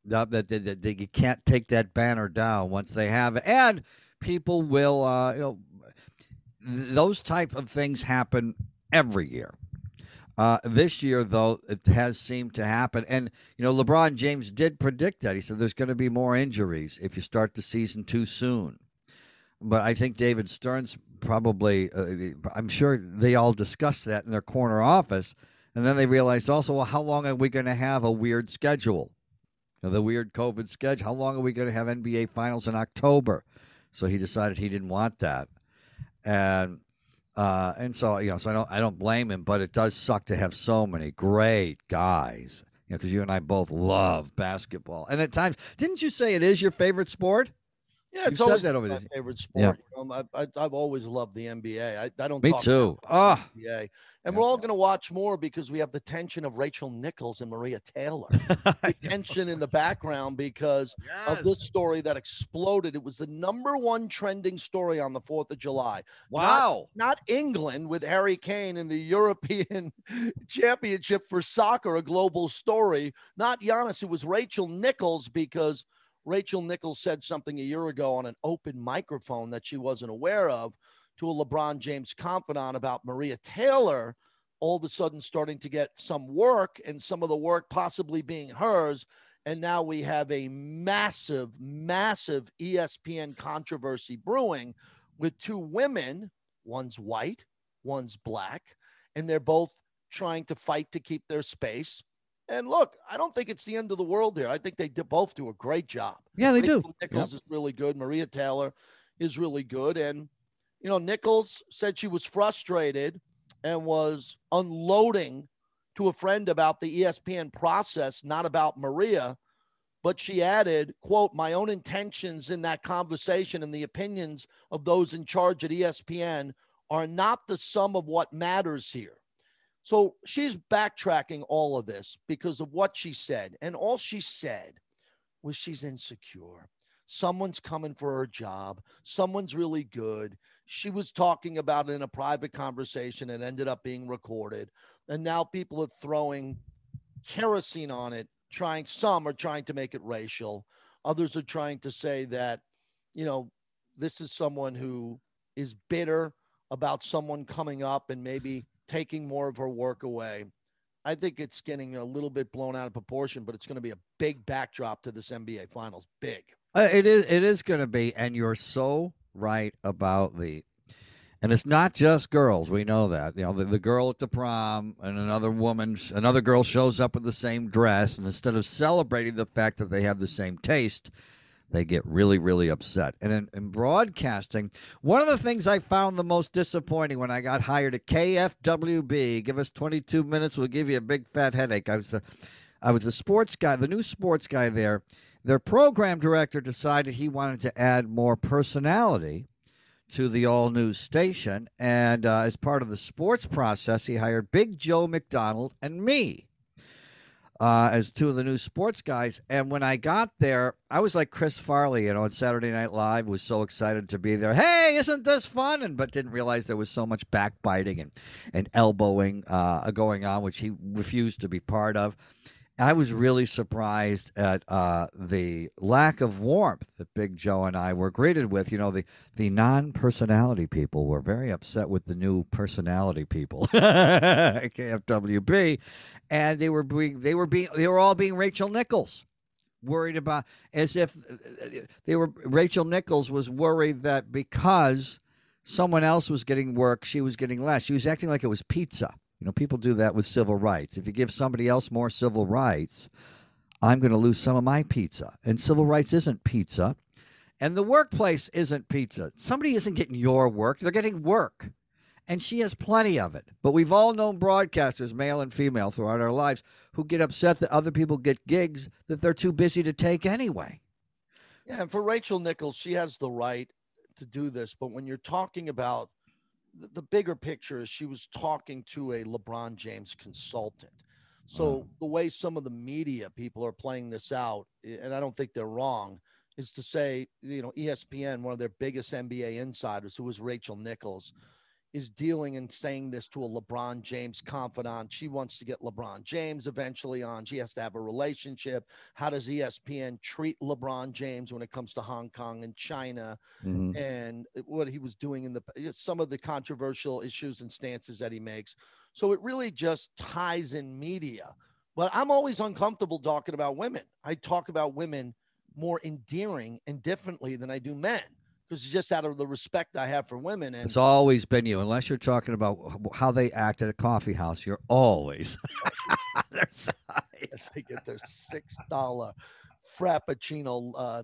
That, that, that, that, you can't take that banner down once they have it. And people will, uh, you know, those type of things happen every year. Uh, this year, though, it has seemed to happen. And, you know, LeBron James did predict that. He said there's going to be more injuries if you start the season too soon. But I think David Stern's probably, uh, I'm sure they all discussed that in their corner office. And then they realized also, well, how long are we going to have a weird schedule? The weird COVID schedule. How long are we going to have NBA finals in October? So he decided he didn't want that. And uh, and so you know, so I don't I don't blame him, but it does suck to have so many great guys. You know, because you and I both love basketball, and at times, didn't you say it is your favorite sport? Yeah, it's You've always that over my the- favorite sport. Um, I, I, I've always loved the NBA. I, I don't. Me talk too. Ah, NBA, and Yeah. we're all going to watch more because we have the tension of Rachel Nichols and Maria Taylor. [laughs] the tension in the background because of this story that exploded. It was the number one trending story on the Fourth of July. wow. Not England with Harry Kane in the European [laughs] Championship for soccer, a global story. Not Giannis. It was Rachel Nichols because Rachel Nichols said something a year ago on an open microphone that she wasn't aware of to a LeBron James confidant about Maria Taylor all of a sudden starting to get some work and some of the work possibly being hers. And now we have a massive, massive ESPN controversy brewing with two women. One's white, one's black, and they're both trying to fight to keep their space. And look, I don't think it's the end of the world here. I think they do, both do a great job. Yeah, they do. Rachel Nichols is really good. Maria Taylor is really good. And, you know, Nichols said she was frustrated and was unloading to a friend about the ESPN process, not about Maria. But she added, quote, my own intentions in that conversation and the opinions of those in charge at ESPN are not the sum of what matters here. So she's backtracking all of this because of what she said. And all she said was she's insecure. Someone's coming for her job. Someone's really good. She was talking about it in a private conversation and ended up being recorded. And now people are throwing kerosene on it, trying, some are trying to make it racial. Others are trying to say that, you know, this is someone who is bitter about someone coming up and maybe taking more of her work away. I think it's getting a little bit blown out of proportion, but it's going to be a big backdrop to this NBA Finals. Big. Uh, it is. It is going to be, and you're so right about the. And it's not just girls. We know that. You know, the, the girl at the prom and another woman, another girl shows up with the same dress, and instead of celebrating the fact that they have the same taste, they get really, really upset. And in, in broadcasting, one of the things I found the most disappointing when I got hired at KFWB, give us 22 minutes, we'll give you a big fat headache. I was the, I was the sports guy, the new sports guy there. Their program director decided he wanted to add more personality to the all news station. And uh, as part of the sports process, he hired Big Joe McDonald and me uh, as two of the new sports guys. And when I got there, I was like Chris Farley, you know, on Saturday Night Live, was so excited to be there. Hey, isn't this fun? And but didn't realize there was so much backbiting and and elbowing uh, going on, which he refused to be part of. I was really surprised at uh, the lack of warmth that Big Joe and I were greeted with. You know, the the non-personality people were very upset with the new personality people, [laughs] KFWB, and they were being they were being they were all being Rachel Nichols, worried about as if they were Rachel Nichols was worried that because someone else was getting work, she was getting less. She was acting like it was pizza. You know, people do that with civil rights. If you give somebody else more civil rights, I'm going to lose some of my pizza. And civil rights isn't pizza. And the workplace isn't pizza. Somebody isn't getting your work, they're getting work. And she has plenty of it. But we've all known broadcasters, male and female, throughout our lives who get upset that other people get gigs that they're too busy to take anyway. Yeah, and for Rachel Nichols, she has the right to do this. But when you're talking about the, bigger picture, is she was talking to a LeBron James consultant. So Wow. the way some of the media people are playing this out, and I don't think they're wrong, is to say, you know, ESPN, one of their biggest NBA insiders, who was Rachel Nichols, is dealing and saying this to a LeBron James confidant. She wants to get LeBron James eventually on. She has to have a relationship. How does ESPN treat LeBron James when it comes to Hong Kong and China Mhm. and what he was doing in the some of the controversial issues and stances that he makes. So it really just ties in media. But I'm always uncomfortable talking about women. I talk about women more endearing and differently than I do men because it's just out of the respect I have for women. And It's always been you, unless you're talking about how they act at a coffee house. You're always [laughs] on their side. [laughs] they get their six dollar frappuccino uh,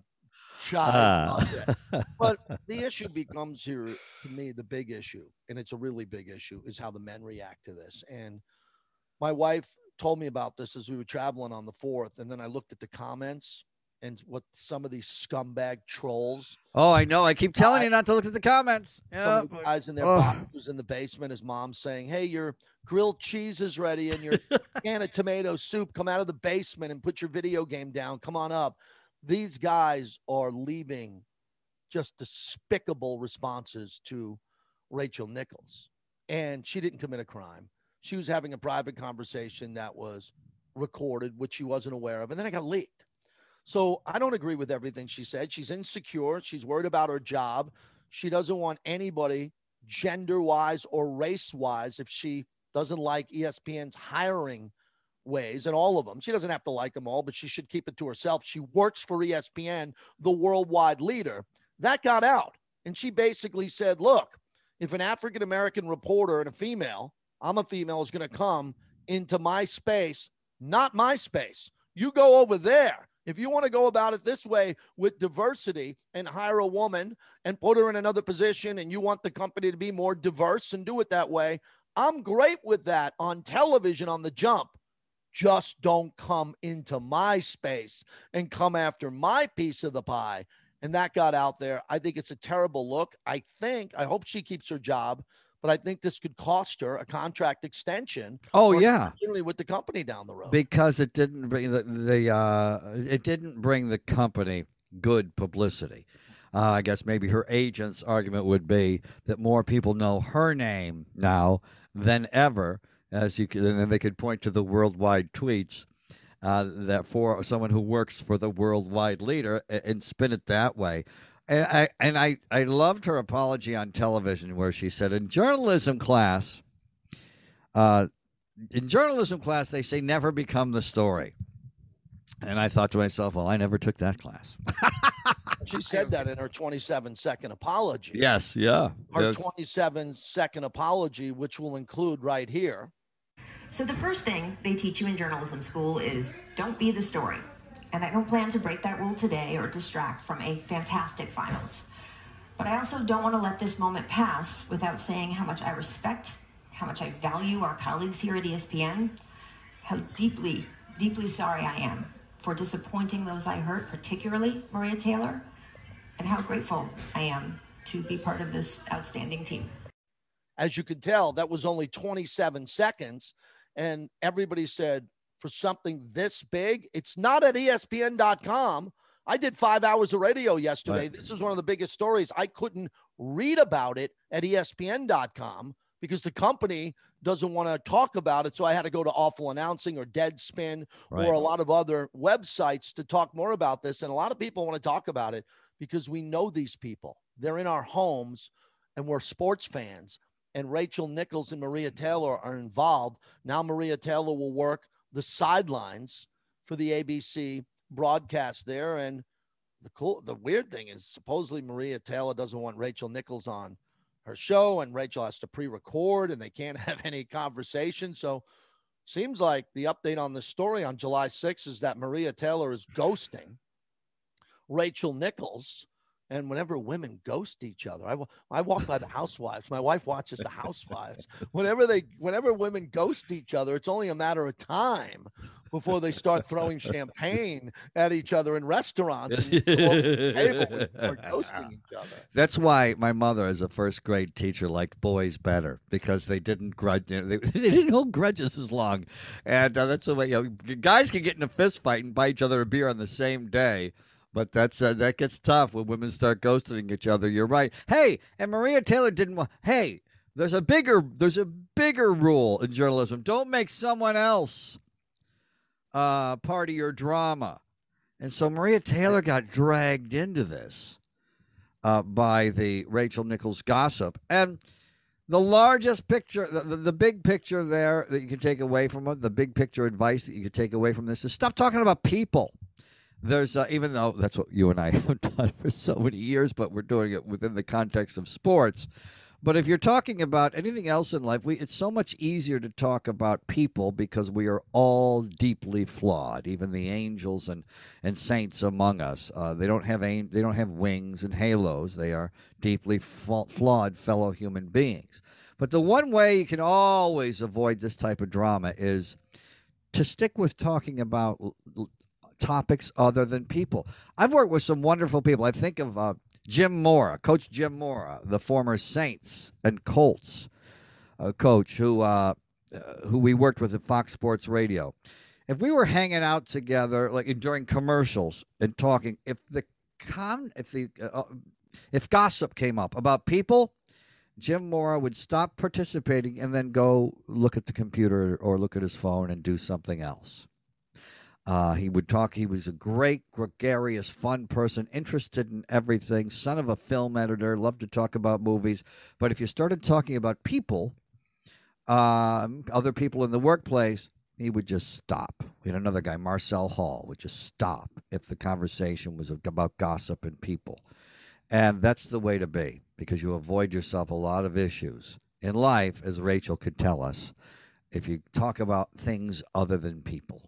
chai. Ah. latte. but the [laughs] issue becomes here to me the big issue, and it's a really big issue, is how the men react to this. And my wife told me about this as we were traveling on the fourth, and then I looked at the comments and what some of these scumbag trolls, Oh, I know. I keep telling you not to look at the comments. Yeah. guys in their Ugh. boxers in the basement, his mom saying, "Hey, your grilled cheese is ready and your [laughs] can of tomato soup. Come out of the basement and put your video game down. Come on up." These guys are leaving just despicable responses to Rachel Nichols, and she didn't commit a crime. She was having a private conversation that was recorded, which she wasn't aware of, and then it got leaked. So I don't agree with everything she said. She's insecure. She's worried about her job. She doesn't want anybody, gender wise or race wise, if she doesn't like ESPN's hiring ways and all of them. She doesn't have to like them all, but she should keep it to herself. She works for ESPN, the worldwide leader. That got out. And she basically said, look, if an African American reporter and a female, I'm a female, is going to come into my space, not my space, you go over there. If you want to go about it this way with diversity and hire a woman and put her in another position and you want the company to be more diverse and do it that way, I'm great with that on television on the jump. Just don't come into my space and come after my piece of the pie. And that got out there. I think it's a terrible look. I think, I hope she keeps her job, but I think this could cost her a contract extension. Oh yeah, with the company down the road. because it didn't bring the, the uh, it didn't bring the company good publicity. Uh, I guess maybe her agent's argument would be that more people know her name now than ever, as you could, and then they could point to the worldwide tweets uh, that for someone who works for the worldwide leader and spin it that way. And I and I, I loved her apology on television where she said in journalism class, uh, in journalism class they say never become the story. And I thought to myself, well, I never took that class. [laughs] She said that in her 27 second apology. yes, yeah. Her Yes. 27 second apology, which will include right here. So, the first thing they teach you in journalism school is don't be the story. And I don't plan to break that rule today or distract from a fantastic finals. But I also don't want to let this moment pass without saying how much I respect, how much I value our colleagues here at ESPN, how deeply, deeply sorry I am for disappointing those I hurt, particularly Maria Taylor, and how grateful I am to be part of this outstanding team. As you can tell, that was only 27 seconds. And everybody said, for something this big, it's not at ESPN.com. I did five hours of radio yesterday. Right. This is one of the biggest stories. I couldn't read about it at ESPN.com because the company doesn't want to talk about it. So I had to go to Awful Announcing or Deadspin Right. or a lot of other websites to talk more about this. And a lot of people want to talk about it because we know these people. They're in our homes and we're sports fans. And Rachel Nichols and Maria Taylor are involved. Now, Maria Taylor will work the sidelines for the ABC broadcast there. And the cool, the weird thing is supposedly Maria Taylor doesn't want Rachel Nichols on her show, and Rachel has to pre-record, and they can't [laughs] have any conversation. So, seems like the update on the story on July 6th is that Maria Taylor is ghosting Rachel Nichols. And whenever women ghost each other, I, I walk by the housewives. My wife watches the housewives. Whenever they, whenever women ghost each other, it's only a matter of time before they start throwing champagne at each other in restaurants and ghosting each other. That's why my mother, as a first grade teacher, liked boys better because they didn't grudge. You know, they, [laughs] they didn't hold grudges as long, and uh, that's the way. You know, guys can get in a fist fight and buy each other a beer on the same day, But that's uh, that gets tough when women start ghosting each other. You're right. Hey, and Maria Taylor didn't want. Hey, there's a bigger there's a bigger rule in journalism. Don't make someone else uh, part of your drama. And so Maria Taylor got dragged into this uh, by the Rachel Nichols gossip. And the largest picture, the, the, the, big picture there that you can take away from it, the big picture advice that you can take away from this is stop talking about people. There's, uh, even though that's what you and I [laughs] have done for so many years, but we're doing it within the context of sports. But if you're talking about anything else in life, we, it's so much easier to talk about people because we are all deeply flawed. Even the angels and, and saints among us, uh, they don't have aim, they don't have wings and halos. They are deeply flawed fellow human beings. But the one way you can always avoid this type of drama is to stick with talking about topics other than people. I've worked with some wonderful people. I think of uh, Jim Mora, Coach Jim Mora, the former Saints and Colts uh, coach who uh, uh, who we worked with at Fox Sports Radio. If we were hanging out together, like during commercials and talking, if the con, if the uh, uh, if gossip came up about people, Jim Mora would stop participating and then go look at the computer or look at his phone and do something else. Uh, he would talk. He was a great, gregarious, fun person, interested in everything. Son of a film editor, loved to talk about movies. But if you started talking about people, um, other people in the workplace, he would just stop. We had another guy, Marcel Hall, would just stop if the conversation was about gossip and people. And that's the way to be because you avoid yourself a lot of issues in life, as Rachel could tell us, if you talk about things other than people.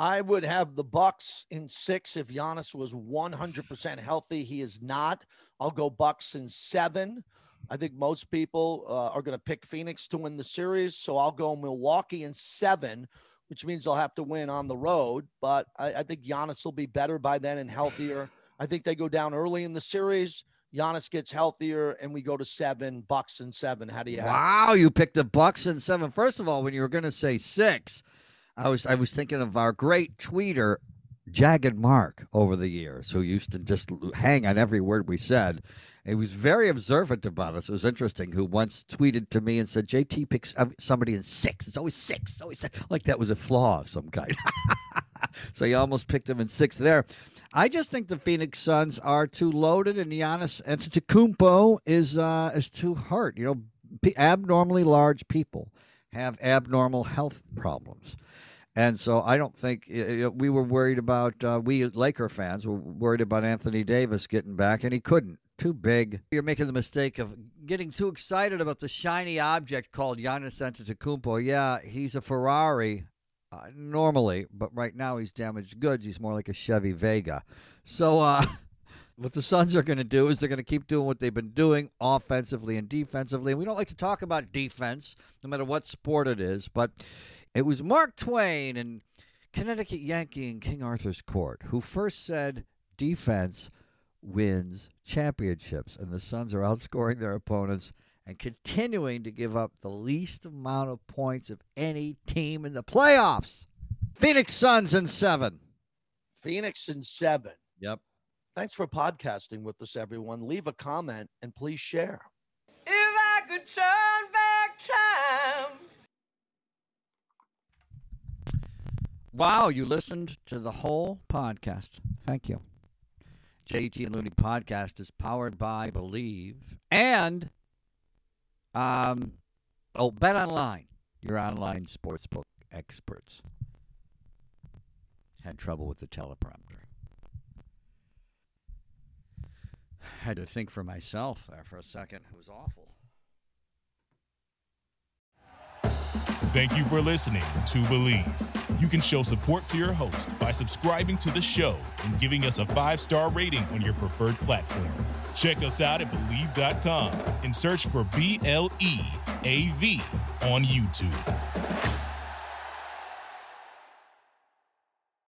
I would have the Bucks in six if Giannis was 100% healthy. He is not. I'll go Bucks in seven. I think most people uh, are going to pick Phoenix to win the series, so I'll go Milwaukee in seven, which means they'll have to win on the road. But I, I think Giannis will be better by then and healthier. I think they go down early in the series. Giannis gets healthier, and we go to seven. Bucks and seven. How do you? Wow, you picked the Bucks and seven. First of all, when you were going to say six, I was I was thinking of our great tweeter, Jagged Mark, over the years, who used to just hang on every word we said. He was very observant about us. It was interesting. Who once tweeted to me and said, "JT picks somebody in six. It's always six. It's always six. like that was a flaw of some kind." [laughs] so you almost picked him in six there. I just think the Phoenix Suns are too loaded, and Giannis Antetokounmpo is uh, is too hurt. You know, abnormally large people have abnormal health problems. And so I don't think we were worried about, uh, we Laker fans were worried about Anthony Davis getting back, and he couldn't. Too big. You're making the mistake of getting too excited about the shiny object called Giannis Antetokounmpo. Yeah, he's a Ferrari uh, normally, but right now he's damaged goods. He's more like a Chevy Vega. So, uh, [laughs] what the Suns are going to do is they're going to keep doing what they've been doing offensively and defensively. And we don't like to talk about defense, no matter what sport it is, but it was Mark Twain and Connecticut Yankee in King Arthur's Court who first said defense wins championships, and the Suns are outscoring their opponents and continuing to give up the least amount of points of any team in the playoffs. Phoenix Suns in seven. Phoenix in seven. Yep. Thanks for podcasting with us, everyone. Leave a comment and please share. If I could turn back time. Wow, you listened to the whole podcast. Thank you. JT and Looney podcast is powered by Bleav and um oh Bet Online, your online sportsbook experts. Had trouble with the teleprompter. Had to think for myself there for a second. It was awful. Thank you for listening to Bleav. You can show support to your host by subscribing to the show and giving us a five star rating on your preferred platform. Check us out at Bleav.com and search for B L E A V on YouTube.